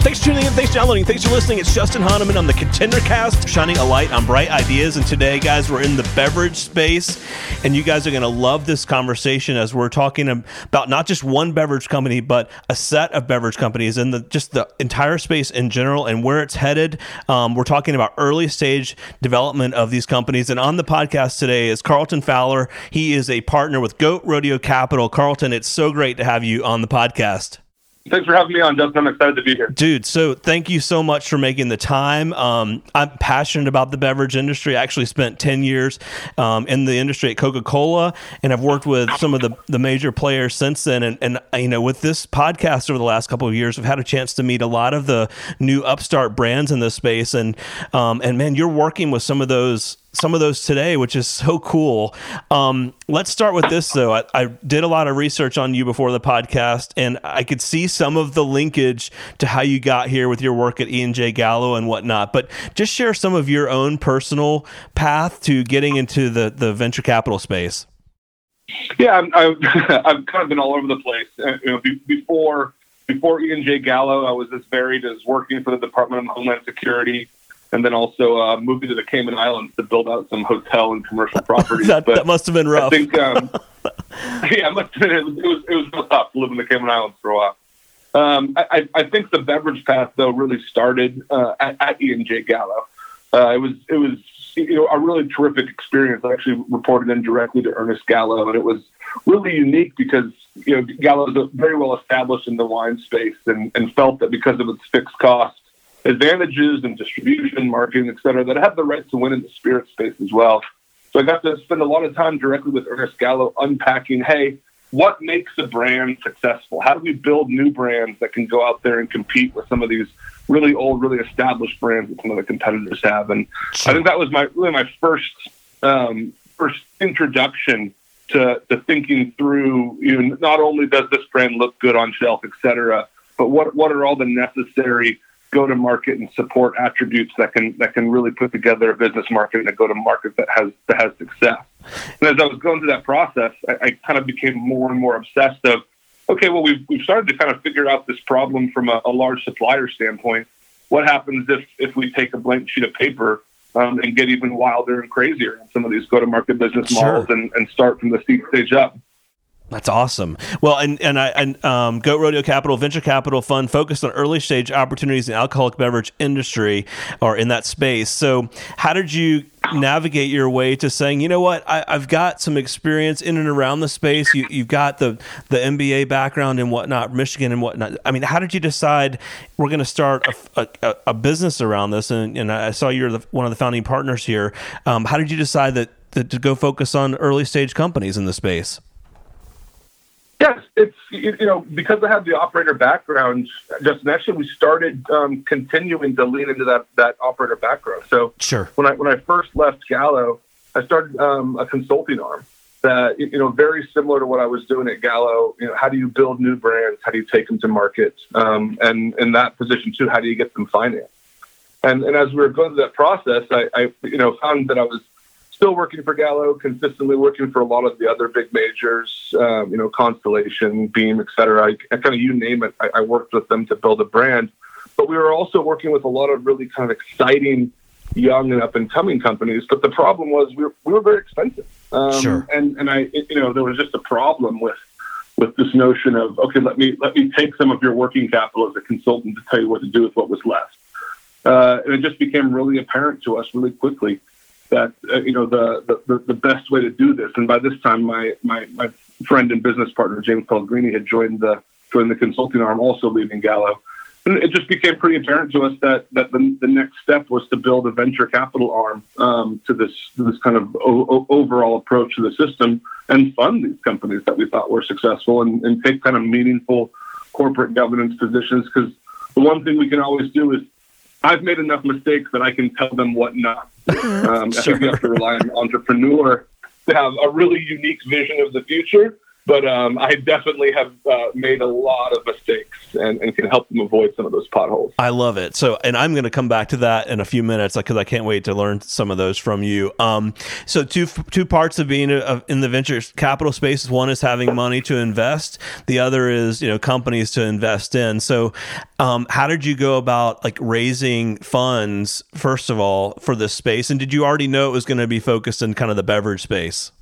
Thanks for tuning in. Thanks for downloading. Thanks for listening. It's Justin Hahnemann on the Contender Cast, shining a light on bright ideas. And today, guys, we're in the beverage space, and you guys are going to love this conversation as we're talking about not just one beverage company, but a set of beverage companies and the, just the entire space in general and where it's headed. Um, we're talking about early stage development of these companies. And on the podcast today is Carlton Fowler. He is a partner with Goat Rodeo Capital. Carlton, it's so great to have you on the podcast. Thanks for having me on, Justin. I'm excited to be here. Dude, so thank you so much for making the time. Um, I'm passionate about the beverage industry. I actually spent 10 years um, in the industry at Coca Cola, and I've worked with some of the, the major players since then. And, and, you know, with this podcast over the last couple of years, I've had a chance to meet a lot of the new upstart brands in this space. And, um, and man, you're working with some of those some of those today, which is so cool. Um, let's start with this though. I, I, did a lot of research on you before the podcast, and I could see some of the linkage to how you got here with your work at E and J Gallo and whatnot. But just share some of your own personal path to getting into the the venture capital space. Yeah, i have I've kind of been all over the place. Uh, you know, before before E and J Gallo, I was as varied as working for the Department of Homeland Security and then also uh, moving to the Cayman Islands to build out some hotel and commercial properties. that, that, must have been rough. I think, um, yeah, it, must have been, it, was, it was tough to live in the Cayman Islands for a while. Um, I, I, think the beverage path though really started uh, at, at and J Gallo. Uh, it was it was you know a really terrific experience. I actually reported in directly to Ernest Gallo, and it was really unique because you know Gallo is very well established in the wine space, and, and felt that because of its fixed costs advantages and distribution, marketing, et cetera, that have the right to win in the spirit space as well. So I got to spend a lot of time directly with Ernest Gallo unpacking, hey, what makes a brand successful? How do we build new brands that can go out there and compete with some of these really old, really established brands that some of the competitors have? And I think that was my really my first um, first introduction to, to thinking through, you know, not only does this brand look good on shelf, et cetera, but what what are all the necessary go to market and support attributes that can that can really put together a business market and a go to market that has that has success. And as I was going through that process, I, I, kind of became more and more obsessed of, okay, well we've we've started to kind of figure out this problem from a, a large supplier standpoint. What happens if if we take a blank sheet of paper um, and get even wilder and crazier in some of these go to market business models sure. and, and start from the seed stage up? That's awesome. Well, and and I and um, Goat Rodeo Capital Venture Capital Fund focused on early stage opportunities in the alcoholic beverage industry or in that space. So, how did you navigate your way to saying, you know what, I, have got some experience in and around the space. You, have got the the MBA background and whatnot, Michigan and whatnot. I mean, how did you decide we're going to start a, a, a, business around this? And, and I saw you're the, one of the founding partners here. Um, how did you decide that, that to go focus on early stage companies in the space? Yes, it's you know because I have the operator background. Just actually, we started um, continuing to lean into that that operator background. So sure, when I when I first left Gallo, I started um, a consulting arm that you know very similar to what I was doing at Gallo. You know, how do you build new brands? How do you take them to market? Um, and in that position too, how do you get them financed? And and as we were going through that process, I, I you know found that I was still working for Gallo, consistently working for a lot of the other big majors, um, you know, Constellation, Beam, et cetera. I, I kind of you name it. I, I, worked with them to build a brand, but we were also working with a lot of really kind of exciting young and up and coming companies. But the problem was we were, we were very expensive. Um, sure. And, and I, it, you know, there was just a problem with, with this notion of, okay, let me, let me take some of your working capital as a consultant to tell you what to do with what was left. Uh, and it just became really apparent to us really quickly that uh, you know the, the the best way to do this. And by this time, my my my friend and business partner James Pellegrini had joined the joined the consulting arm, also leaving Gallo. And it just became pretty apparent to us that that the, the next step was to build a venture capital arm um, to this to this kind of o- overall approach to the system and fund these companies that we thought were successful and, and take kind of meaningful corporate governance positions. Because the one thing we can always do is I've made enough mistakes that I can tell them what not. Um, sure. I think you have to rely on an entrepreneur to have a really unique vision of the future, but um, I definitely have uh, made a lot of mistakes and, and, can help them avoid some of those potholes. I love it. So, and I'm going to come back to that in a few minutes because I can't wait to learn some of those from you. Um, so, two two parts of being a, in the venture capital space. One is having money to invest. The other is you know companies to invest in. So, um, how did you go about like raising funds first of all for this space? And did you already know it was going to be focused in kind of the beverage space?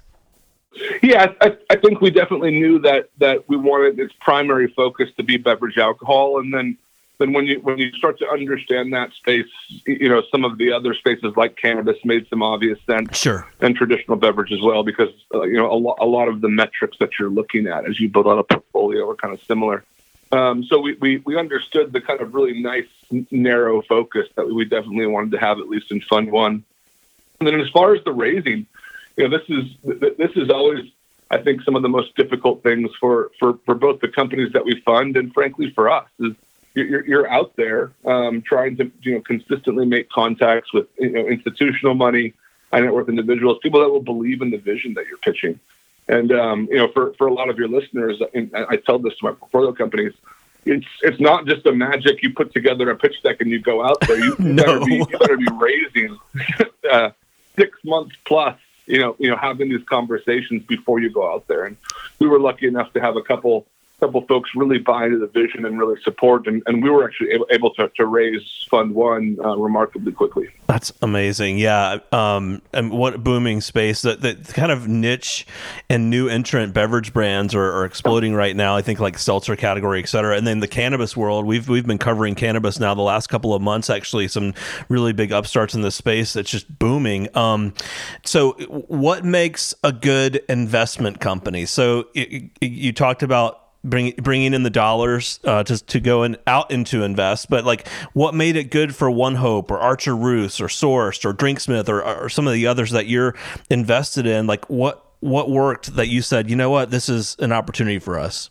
Yeah, I, I, think we definitely knew that that we wanted its primary focus to be beverage alcohol, and then then when you when you start to understand that space, you know some of the other spaces like cannabis made some obvious sense. Sure. And traditional beverage as well, because uh, you know a, lo- a lot of the metrics that you're looking at as you build out a portfolio are kind of similar. Um, so we, we we understood the kind of really nice narrow focus that we definitely wanted to have at least in Fund One. And then as far as the raising you know, this is this is always, I think, some of the most difficult things for for for both the companies that we fund and, frankly, for us is you're, you're out there um, trying to you know consistently make contacts with you know institutional money, high net worth individuals, people that will believe in the vision that you're pitching. And um, you know, for for a lot of your listeners, and I tell this to my portfolio companies, it's it's not just a magic you put together a pitch deck and you go out there. You, no. better, be, you better be raising uh, six months plus you know, you know, having these conversations before you go out there. And we were lucky enough to have a couple couple folks really buy into the vision and really support. And, and we were actually able, able to, to raise Fund One uh, remarkably quickly. That's amazing. Yeah. Um, and what booming space that, that kind of niche and new entrant beverage brands are, are, exploding right now. I think like seltzer category, et cetera. And then the cannabis world, we've, we've been covering cannabis now the last couple of months, actually some really big upstarts in this space that's just booming. Um, so what makes a good investment company? So it, it, you talked about bring, bringing in the dollars uh, to, to go and out into invest. But like, what made it good for One Hope or Archer Roose or Sourced or Drinksmith or, or some of the others that you're invested in? Like, what what worked that you said, you know what, this is an opportunity for us?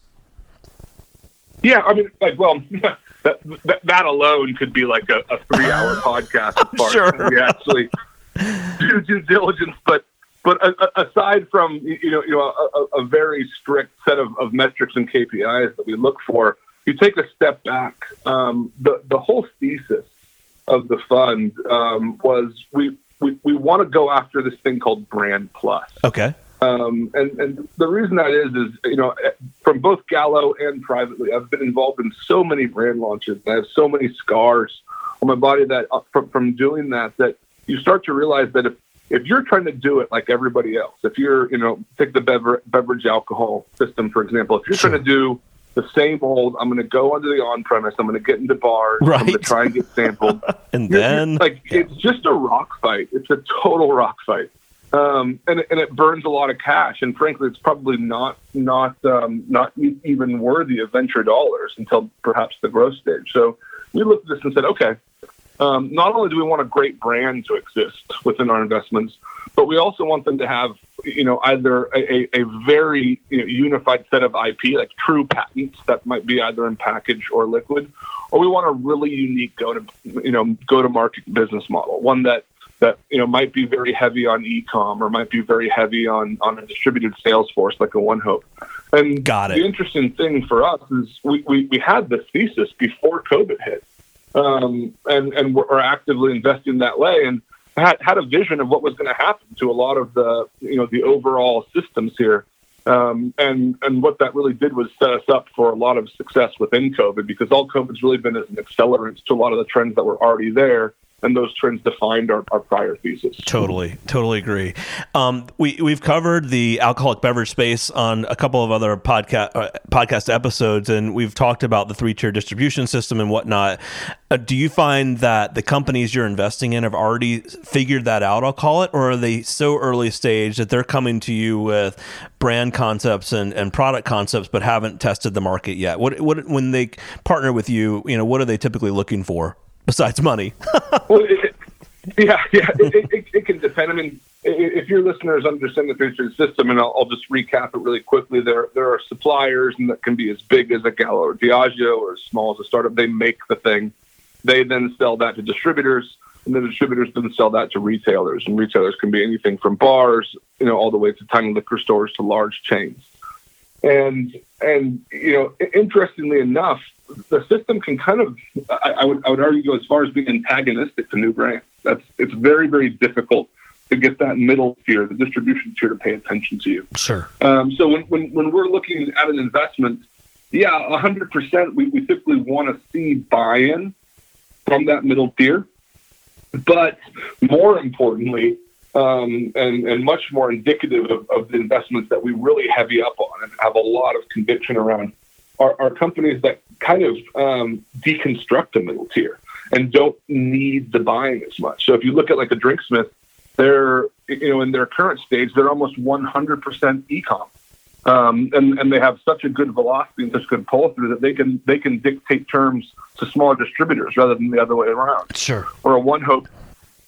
Yeah, I mean, like, well, that, that, that alone could be like a, a three hour podcast. As far sure. As we actually do due diligence, but but aside from you know you know a, a very strict set of, of, metrics and KPIs that we look for, you take a step back. Um, the the whole thesis of the fund um, was we we, we want to go after this thing called brand plus. Okay. Um, and and the reason that is is you know from both Gallo and privately, I've been involved in so many brand launches. And I have so many scars on my body that uh, from, from doing that that you start to realize that if if you're trying to do it like everybody else, if you're, you know, take the bever- beverage alcohol system, for example, if you're sure. trying to do the same old, I'm going to go onto the on premise, I'm going to get into bars, right. I'm going to try and get sampled. and you're, then, you're, like, yeah. it's just a rock fight. It's a total rock fight. Um, and, and it burns a lot of cash. And frankly, it's probably not, not, um, not even worthy of venture dollars until perhaps the growth stage. So we looked at this and said, okay, um, not only do we want a great brand to exist within our investments, but we also want them to have, you know, either a, a very you know, unified set of IP, like true patents that might be either in package or liquid, or we want a really unique go to, you know, go to market business model, one that that you know might be very heavy on e-com or might be very heavy on on a distributed sales force like a One Hope. And Got it. the interesting thing for us is we, we, we had this thesis before COVID hit um, and and are actively investing that way, and had had a vision of what was going to happen to a lot of the you know the overall systems here. Um, and and what that really did was set us up for a lot of success within COVID because all COVID's really been as an accelerant to a lot of the trends that were already there and those trends defined our, our prior thesis. Totally, totally agree. Um, we we've covered the alcoholic beverage space on a couple of other podcast uh, podcast episodes, and we've talked about the three tier distribution system and whatnot. Uh, do you find that the companies you're investing in have already figured that out? I'll call it, or are they so early stage that they're coming to you with brand concepts and, and product concepts, but haven't tested the market yet? What what when they partner with you, you know, what are they typically looking for? Besides money. well, it, yeah, yeah, it, it, it, can depend. I mean, if your listeners understand the three-tier system, and I'll, I'll, just recap it really quickly, there there are suppliers, and that can be as big as a Gallo or Diageo, or as small as a startup. They make the thing. They then sell that to distributors, and the distributors then sell that to retailers. And retailers can be anything from bars, you know, all the way to tiny liquor stores to large chains. And and you know, interestingly enough, the system can kind of I, I would I would argue go as far as being antagonistic to new brands. That's it's very very difficult to get that middle tier, the distribution tier, to pay attention to you. Sure. Um, so when, when when we're looking at an investment, yeah, hundred percent, we, we typically want to see buy-in from that middle tier. But more importantly, um, and, and much more indicative of, of, the investments that we really heavy up on and have a lot of conviction around are, are companies that kind of um, deconstruct the middle tier and don't need the buying as much. So if you look at like a Drinksmith, they're you know in their current stage they're almost 100% ecom. Um, and, and they have such a good velocity and such good pull through that they can they can dictate terms to smaller distributors rather than the other way around. Sure. Or a One Hope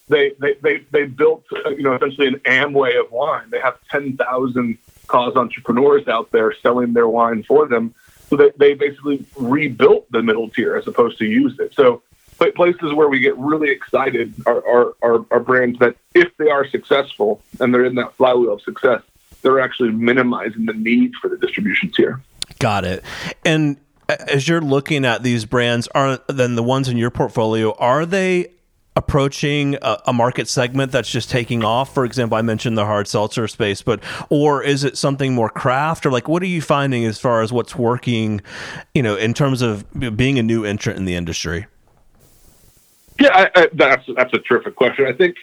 they they they, they built uh, you know essentially an Amway of wine. They have ten thousand cause entrepreneurs out there selling their wine for them. So they, they basically rebuilt the middle tier as opposed to used it. So places where we get really excited are, are, are, are brands that if they are successful and they're in that flywheel of success, they're actually minimizing the need for the distribution tier. Got it. And as you're looking at these brands, are then the ones in your portfolio, are they approaching a, a, market segment that's just taking off? For example, I mentioned the hard seltzer space, but or is it something more craft or like what are you finding as far as what's working, you know, in terms of being a new entrant in the industry? Yeah, I, I, that's that's a terrific question. I think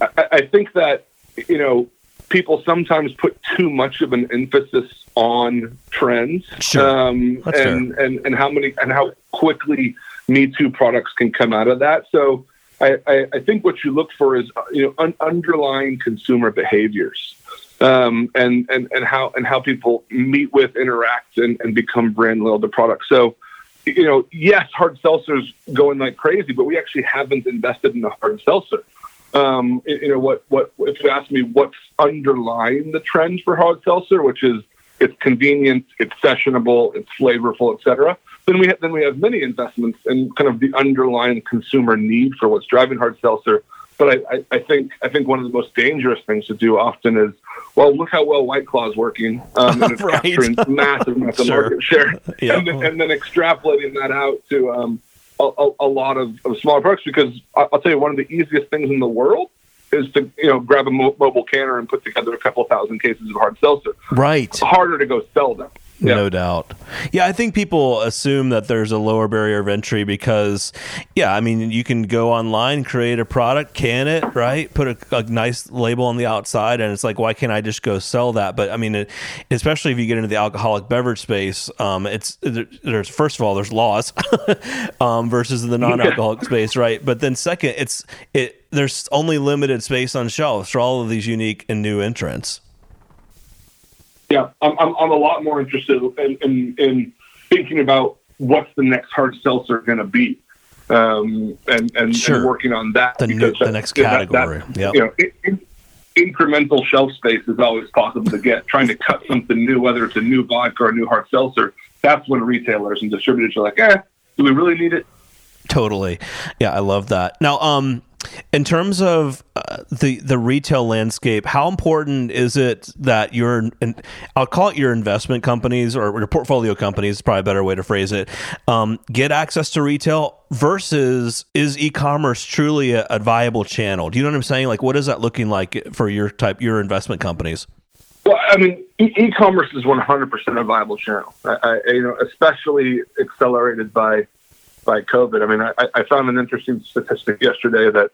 I, I think that you know people sometimes put too much of an emphasis on trends sure. um, and, and and how many and how quickly Me Too products can come out of that. So I, I, I think what you look for is you know un- underlying consumer behaviors. Um, and, and, and how and how people meet with, interact, and, and become brand loyal to products. So, you know, yes, hard seltzers going like crazy, but we actually haven't invested in a hard seltzer. Um, you know, what what if you ask me what's underlying the trend for hard seltzer, which is it's convenient, it's sessionable, it's flavorful, etc then we have, then we have many investments in kind of the underlying consumer need for what's driving hard seltzer. But I, I, I, think I think one of the most dangerous things to do often is, well, look how well White Claw is working, um, and it's right. capturing massive, massive sure. market share, yep. and, then, and, then extrapolating that out to um, a, a, a, lot of, of smaller products. Because I'll tell you, one of the easiest things in the world is to you know grab a mo- mobile canner and put together a couple thousand cases of hard seltzer. Right. It's harder to go sell them. No doubt. Yeah, I think people assume that there's a lower barrier of entry because, yeah, I mean, you can go online, create a product, can it, right? Put a, a nice label on the outside, and it's like, why can't I just go sell that? But I mean, it, especially if you get into the alcoholic beverage space, um, it's there's first of all there's laws um, versus the non-alcoholic space, right? But then second, it's it there's only limited space on shelves for all of these unique and new entrants. Yeah, I'm, I'm, I'm a lot more interested in, in, in thinking about what's the next hard seltzer going to be. Um, and, and, sure. and, working on that. The, new, the next category. Yeah. You know, in, in, incremental shelf space is always possible to get. Trying to cut something new, whether it's a new vodka or a new hard seltzer, that's when retailers and distributors are like, eh, do we really need it? Totally. Yeah, I love that. Now, um, in terms of uh, the the retail landscape, how important is it that your I'll call it your investment companies or your portfolio companies, probably a better way to phrase it, um, get access to retail versus is e-commerce truly a, a, viable channel? Do you know what I'm saying? Like, what is that looking like for your type your investment companies? Well, I mean, e- commerce is 100% a viable channel. I, I, you know, especially accelerated by by COVID. I mean, I, I found an interesting statistic yesterday that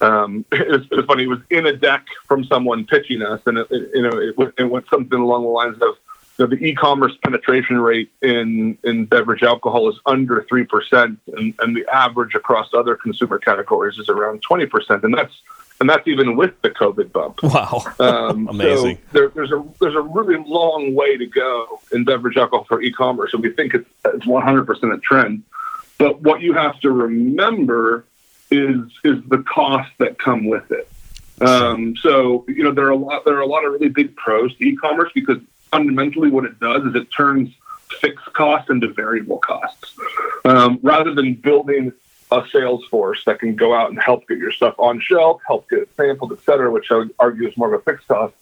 um, it, was, it, was, funny. It was in a deck from someone pitching us, and it, it, you know, it, it went something along the lines of you know, the e-commerce penetration rate in in beverage alcohol is under three percent, and, and the average across other consumer categories is around twenty percent, and that's and that's even with the COVID bump. Wow, um, amazing! So there, there's a there's a really long way to go in beverage alcohol for e-commerce, and we think it's it's 100 percent a trend. But what you have to remember is is the costs that come with it. Um, so you know there are a lot there are a lot of really big pros to e-commerce because fundamentally what it does is it turns fixed costs into variable costs. Um, rather than building a sales force that can go out and help get your stuff on shelf, help get it sampled, et cetera, which I would argue is more of a fixed cost.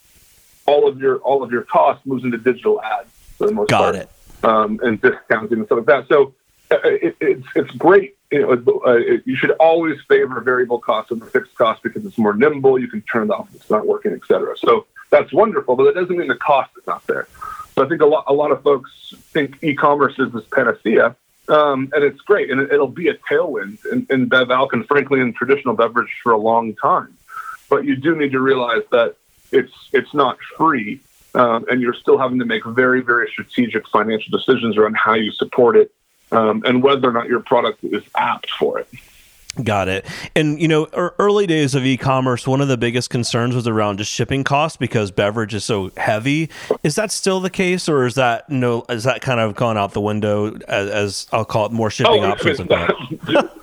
All of your all of your costs moves into digital ads. for the most Got part. it. Um, and discounting and stuff like that. So it, it's it's great. You know, uh, it, you should always favor variable costs over fixed costs because it's more nimble. You can turn it off if it's not working, et cetera. So that's wonderful, but that doesn't mean the cost is not there. So I think a lot a lot of folks think e-commerce is this panacea, um, and it's great, and it, will be a tailwind in, in bev and frankly in traditional beverage for a long time. But you do need to realize that it's it's not free, um, and you're still having to make very very strategic financial decisions around how you support it um, and whether or not your product is apt for it. Got it. And you know, early days of e-commerce, one of the biggest concerns was around just shipping costs because beverage is so heavy. Is that still the case, or is that no? Is that kind of gone out the window as, as I'll call it more shipping oh, options?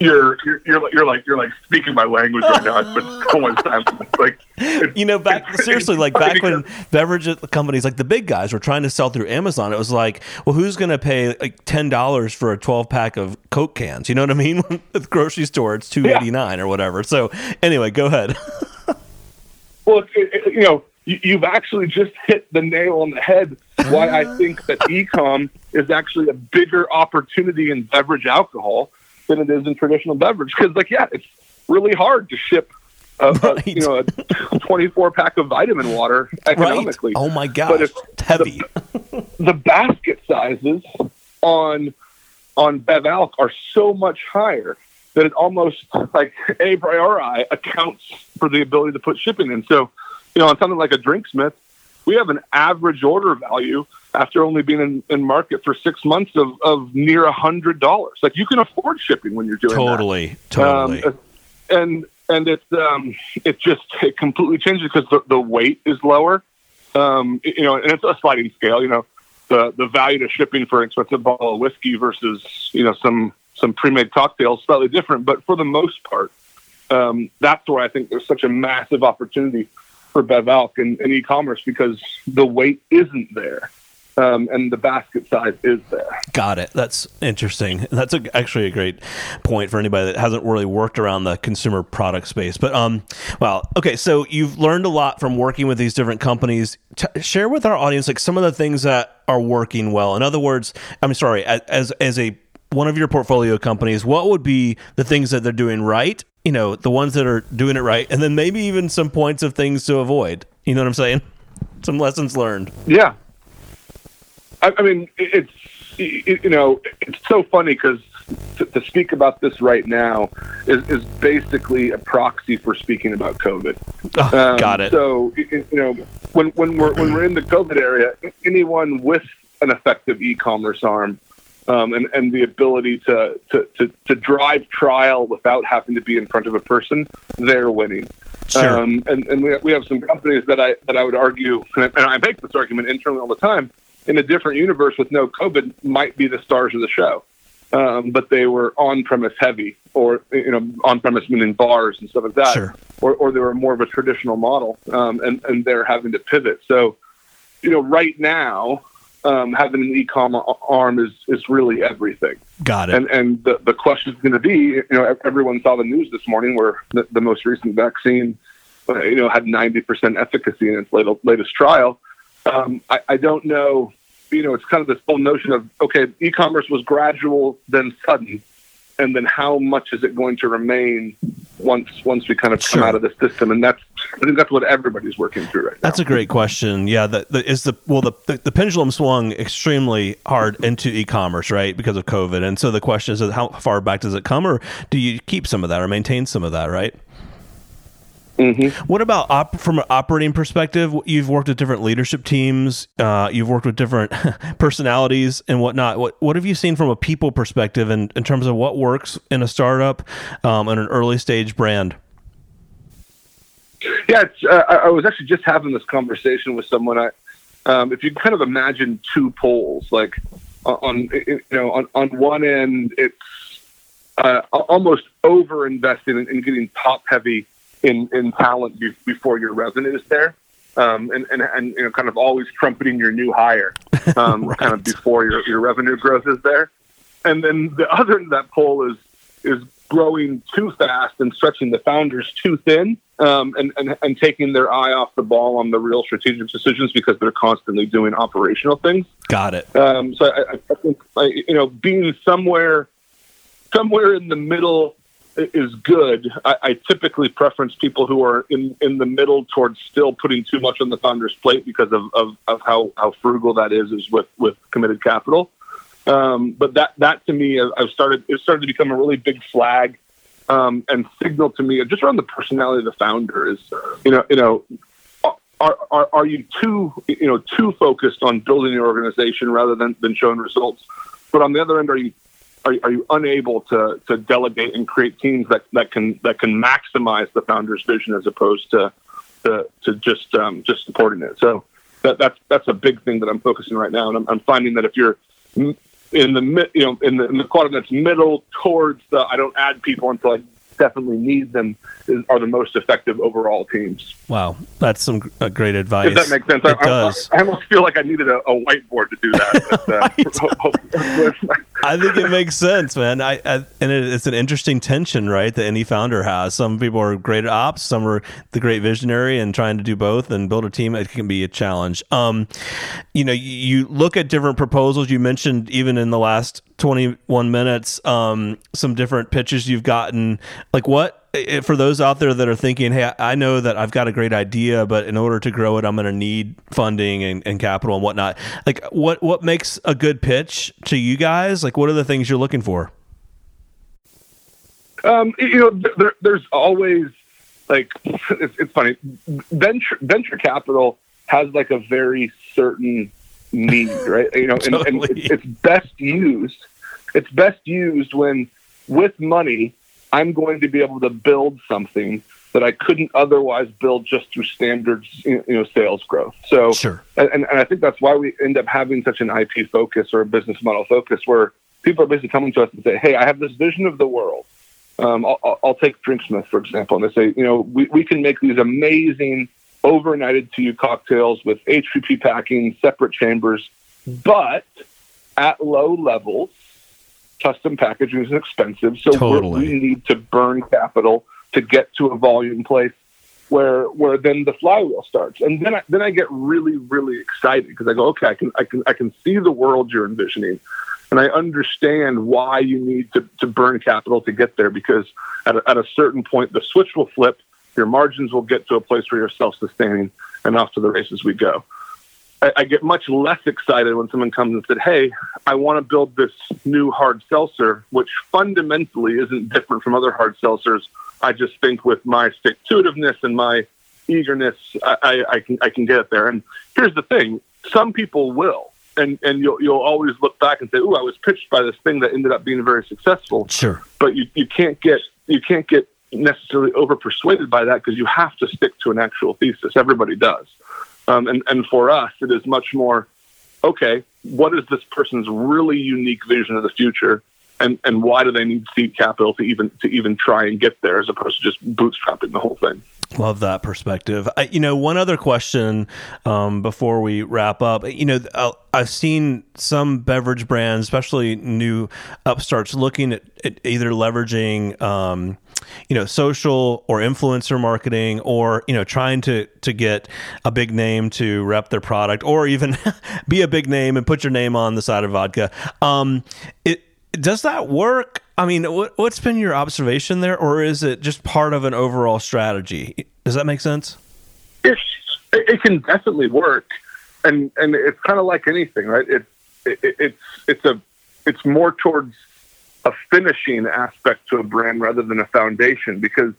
you're, you're you're like you're like you're like speaking my language right now. It's been so much time. Like you know, back seriously, like back when beverage companies like the big guys were trying to sell through Amazon, it was like, well, who's going to pay like ten dollars for a twelve pack of Coke cans? You know what I mean? At the grocery store, it's two eighty nine yeah. or whatever. So anyway, go ahead. well, it, it, you know, you, you've actually just hit the nail on the head. Why I think that ecom is actually a bigger opportunity in beverage alcohol than it is in traditional beverage. Because, like, yeah, it's really hard to ship a, right. a you know a 24 pack of vitamin water economically. Right. Oh my god! but it's heavy. The, the, basket sizes on on Bev Alc are so much higher that it almost like a priori accounts for the ability to put shipping in. So, you know, on something like a Drinksmith, we have an average order value after only being in, in market for six months of, of near a hundred dollars. Like you can afford shipping when you're doing totally, that. totally. Um, and and it's um, it just it completely changes because the, the weight is lower. Um, you know, and it's a sliding scale. You know, the the value to shipping for an expensive bottle of whiskey versus you know some some pre-made cocktails is slightly different, but for the most part, um, that's where I think there's such a massive opportunity for Bev Alc and, and e-commerce because the weight isn't there um, and the basket size is there. Got it. That's interesting. That's a, actually a great point for anybody that hasn't really worked around the consumer product space. But um, well, okay. So you've learned a lot from working with these different companies. T- share with our audience like some of the things that are working well. In other words, I'm sorry, as as a one of your portfolio companies, what would be the things that they're doing right? You know, the ones that are doing it right, and then maybe even some points of things to avoid. You know what I'm saying? Some lessons learned. Yeah, I, I mean, it's it, you know, it's so funny because to, to, speak about this right now is, is basically a proxy for speaking about COVID. Oh, um, got it. So you know, when when we're when we're in the COVID area, anyone with an effective e-commerce arm um, and, and the ability to, to, to, to, drive trial without having to be in front of a person, they're winning. Sure. Um, and and we, have, we have some companies that I that I would argue, and I make this argument internally all the time, in a different universe with no COVID might be the stars of the show. Um, but they were on premise heavy, or you know, on premise meaning bars and stuff like that, sure. or, or they were more of a traditional model, um, and and they're having to pivot. So, you know, right now, um, having an e-com arm is is really everything. Got it. And and the the question is going to be, you know, everyone saw the news this morning where the, the most recent vaccine, uh, you know, had ninety percent efficacy in its latest, latest trial um, I, I don't know. You know, it's kind of this whole notion of okay, e-commerce was gradual, then sudden, and then how much is it going to remain once once we kind of come out of the system? And that's I think that's what everybody's working through right now. That's a great question. Yeah, the, the is the well the, the, the pendulum swung extremely hard into e-commerce right because of COVID, and so the question is how far back does it come, or do you keep some of that or maintain some of that, right? Mm-hmm. What about op- from an operating perspective? You've worked with different leadership teams. Uh, you've worked with different personalities and whatnot. What what have you seen from a people perspective in, in terms of what works in a startup um, and an early stage brand? Yeah, uh, I was actually just having this conversation with someone. I, um, if you kind of imagine two poles, like on you know on, on one end, it's uh, almost over investing in, in getting top heavy in in talent be, before your revenue is there, um, and, and and you know kind of always trumpeting your new hire, um, right. kind of before your your revenue growth is there, and then the other end of that pole is is growing too fast and stretching the founders too thin, um, and, and and taking their eye off the ball on the real strategic decisions because they're constantly doing operational things. Got it. Um, so I, I think you know being somewhere somewhere in the middle is good. I, I, typically preference people who are in, in the middle towards still putting too much on the founder's plate because of, of, of how, how frugal that is, is with, with committed capital. Um, but that, that to me, I've started, it started to become a really big flag um, and signal to me just around the personality of the founder is, you know, you know, are, are, are you too, you know, too focused on building your organization rather than, than showing results? But on the other end, are you are, are you unable to to delegate and create teams that, that can that can maximize the founder's vision as opposed to to, to just um, just supporting it? So that that's that's a big thing that I'm focusing on right now, and I'm, I'm finding that if you're in the you know in the, in the quadrant that's middle towards the I don't add people until I definitely need them is, are the most effective overall teams. Wow, that's some uh, great advice. If that makes sense, it I, does. I, I, almost feel like I needed a, a whiteboard to do that. But, uh, I think it makes sense, man. I, I and it, it's an interesting tension, right? That any founder has. Some people are great at ops, some are the great visionary, and trying to do both and build a team. It can be a challenge. Um, you know, you, you look at different proposals. You mentioned even in the last 21 minutes, um, some different pitches you've gotten. Like what? For those out there that are thinking, hey, I know that I've got a great idea, but in order to grow it, I'm going to need funding and, and capital and whatnot. Like, what what makes a good pitch to you guys? Like, what are the things you're looking for? Um, you know, there, there's always like it's, it's funny. Venture venture capital has like a very certain need, right? You know, totally. and, and it's best used. It's best used when with money, I'm going to be able to build something that I couldn't otherwise build just through standard, you know, sales growth. So, sure. and, and I think that's why we end up having such an IP focus or a business model focus, where people are basically coming to us and say, "Hey, I have this vision of the world." Um, I'll, I'll, take Drinksmith for example, and they say, "You know, we, we can make these amazing overnighted to you cocktails with HVP packing, separate chambers, but at low levels, custom packaging is expensive. So totally. we need to burn capital to get to a volume place where where then the flywheel starts. And then I, then I get really really excited because I go, okay, I can I can I can see the world you're envisioning. And I understand why you need to, to burn capital to get there because at a, at a certain point the switch will flip your margins will get to a place where you're self-sustaining, and off to the races we go. I, I get much less excited when someone comes and said, "Hey, I want to build this new hard seltzer, which fundamentally isn't different from other hard seltzers. I just think with my stick to itiveness and my eagerness, I, I, I can I can get it there." And here's the thing: some people will, and and you'll you'll always look back and say, "Ooh, I was pitched by this thing that ended up being very successful." Sure, but you you can't get you can't get necessarily over persuaded by that because you have to stick to an actual thesis. Everybody does. Um, and, and for us, it is much more okay, what is this person's really unique vision of the future? And, and why do they need seed capital to even to even try and get there as opposed to just bootstrapping the whole thing? Love that perspective. I, you know, one other question um, before we wrap up. You know, uh, I've seen some beverage brands, especially new upstarts, looking at, at either leveraging, um, you know, social or influencer marketing, or you know, trying to to get a big name to rep their product, or even be a big name and put your name on the side of vodka. Um, it does that work? I mean, what, what's been your observation there, or is it just part of an overall strategy? Does that make sense? It, it can definitely work, and and it's kind of like anything, right? It, it, it's it's a it's more towards a finishing aspect to a brand rather than a foundation. Because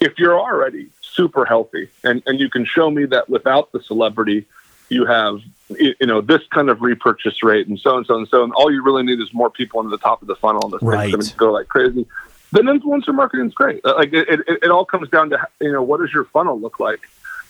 if you're already super healthy, and and you can show me that without the celebrity, you have you know this kind of repurchase rate and so and so and so and all you really need is more people into the top of the funnel and the right. thing's go like crazy then influencer marketing is great. Uh, like it, it, it all comes down to you know what does your funnel look like?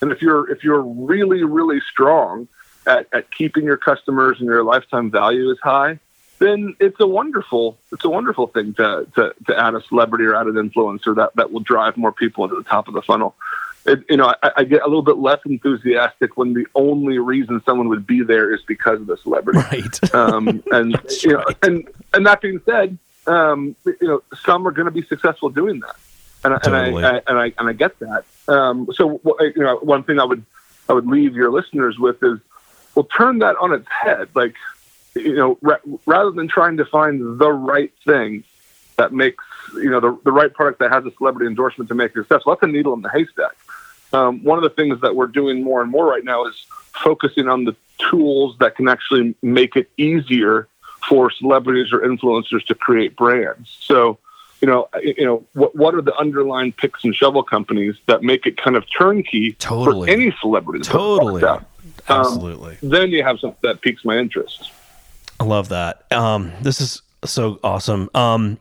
And if you're if you're really really strong at, at keeping your customers and your lifetime value is high then it's a wonderful it's a wonderful thing to, to, to add a celebrity or add an influencer that, that will drive more people into the top of the funnel it, you know, I, I, get a little bit less enthusiastic when the only reason someone would be there is because of the celebrity. Right. Um, and you know, and and that being said, um, you know, some are going to be successful doing that. and, totally. and I, I, and I and I get that. Um, so you know, one thing I would I would leave your listeners with is, well, turn that on its head. Like, you know, ra- rather than trying to find the right thing that makes you know the the right product that has a celebrity endorsement to make it successful, that's a needle in the haystack. Um, one of the things that we're doing more and more right now is focusing on the tools that can actually make it easier for celebrities or influencers to create brands. So, you know, you know, what what are the underlying picks and shovel companies that make it kind of turnkey totally. for any celebrity? Totally, um, absolutely. Then you have something that piques my interest. I love that. Um, this is so awesome. Um,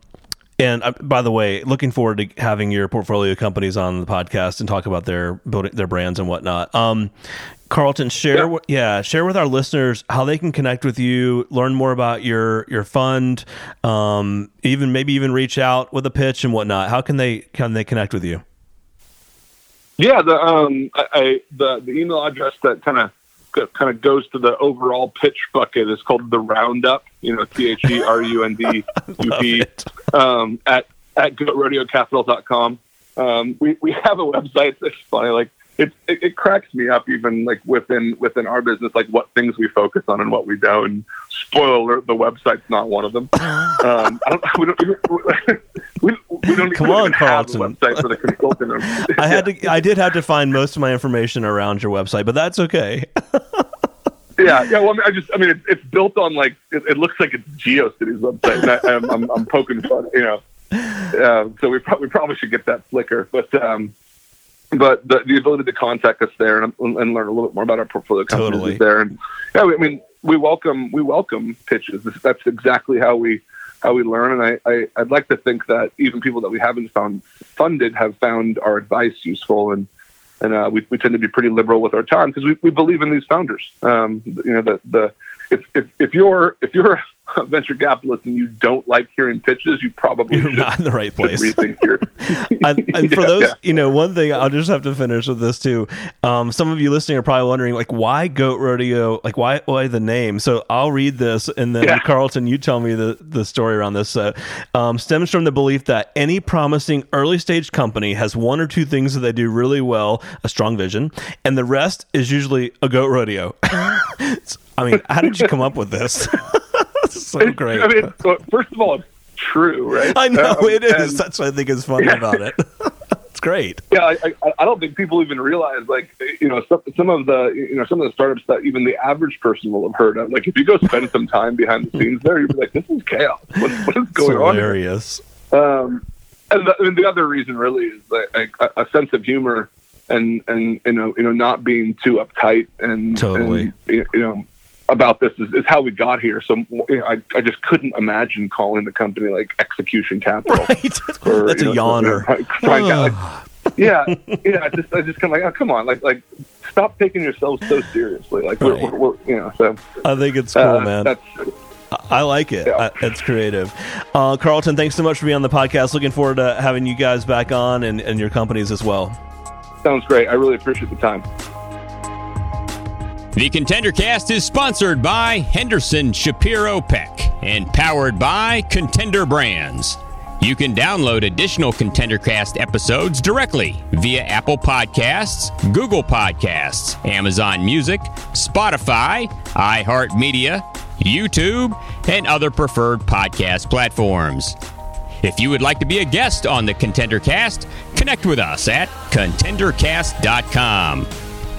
and uh, by the way, looking forward to having your portfolio companies on the podcast and talk about their building their brands and whatnot. Um, Carlton, share yeah. yeah. share with our listeners how they can connect with you, learn more about your your fund, um, even maybe even reach out with a pitch and whatnot. How can they can they connect with you? Yeah, the um, I, I the the email address that kind of kind of goes to the overall pitch bucket is called the Roundup. You know, T H E R U N D U P um, at at goatrodeocapital.com. Um, we we have a website. It's funny, like it, it, it cracks me up even like within within our business, like what things we focus on and what we don't. And spoiler alert, the website's not one of them. Um, I don't, we don't, we, we don't Come on, Carlton. website for the consultant. I had to, I did have to find most of my information around your website, but that's okay. yeah, yeah. Well, I, mean, I just, I mean, it, it's built on like it, it, looks like it's GeoCities website. And I, am I'm, I'm poking fun, you know. Uh, so we probably probably should get that flicker, but um, but the, the ability to contact us there and, and learn a little bit more about our portfolio companies totally. is there. And yeah, I mean, we welcome we welcome pitches. That's exactly how we how we learn. And I, I would like to think that even people that we haven't found funded have found our advice useful and. And uh, we, we tend to be pretty liberal with our time because we, we believe in these founders. Um, you know, the, the if, if, if you're if you're a venture capitalist and you don't like hearing pitches, you probably you're not in the right place. Rethink your. and, and for yeah, those, yeah. you know, one thing I'll just have to finish with this too. Um, some of you listening are probably wondering, like, why Goat Rodeo? Like, why why the name? So I'll read this, and then yeah. Carlton, you tell me the the story around this. So, um, stems from the belief that any promising early stage company has one or two things that they do really well: a strong vision, and the rest is usually a goat rodeo. I mean, how did you come up with this? so great. I mean, first of all, it's true, right? I know um, it is. That's what I think is funny yeah. about it. it's great. Yeah, I, I, I, don't think people even realize, like, you know, some, some of the, you know, some of the startups that even the average person will have heard of. Like, if you go spend some time behind the scenes there, you'll be like, this is chaos. What, what is going on? Hilarious. Um, and the, and the, other reason really is like a, a sense of humor and and you know you know not being too uptight and totally and, you know about this is, is, how we got here. So you know, I, I just couldn't imagine calling the company like Execution Capital. Right. Or, That's a know, yawner. like, yeah, yeah. I just I just kind of like, oh, come on, like like stop taking yourself so seriously. Like we're, right. we're, we're, you know. So I think it's cool, uh, man. That's, I like it. Yeah. it's creative. Uh, Carlton, thanks so much for being on the podcast. Looking forward to having you guys back on and, and your companies as well. Sounds great. I really appreciate the time. The Contender Cast is sponsored by Henderson Shapiro Peck and powered by Contender Brands. You can download additional Contender Cast episodes directly via Apple Podcasts, Google Podcasts, Amazon Music, Spotify, iHeartMedia, YouTube, and other preferred podcast platforms. If you would like to be a guest on the Contender Cast, connect with us at contendercast.com.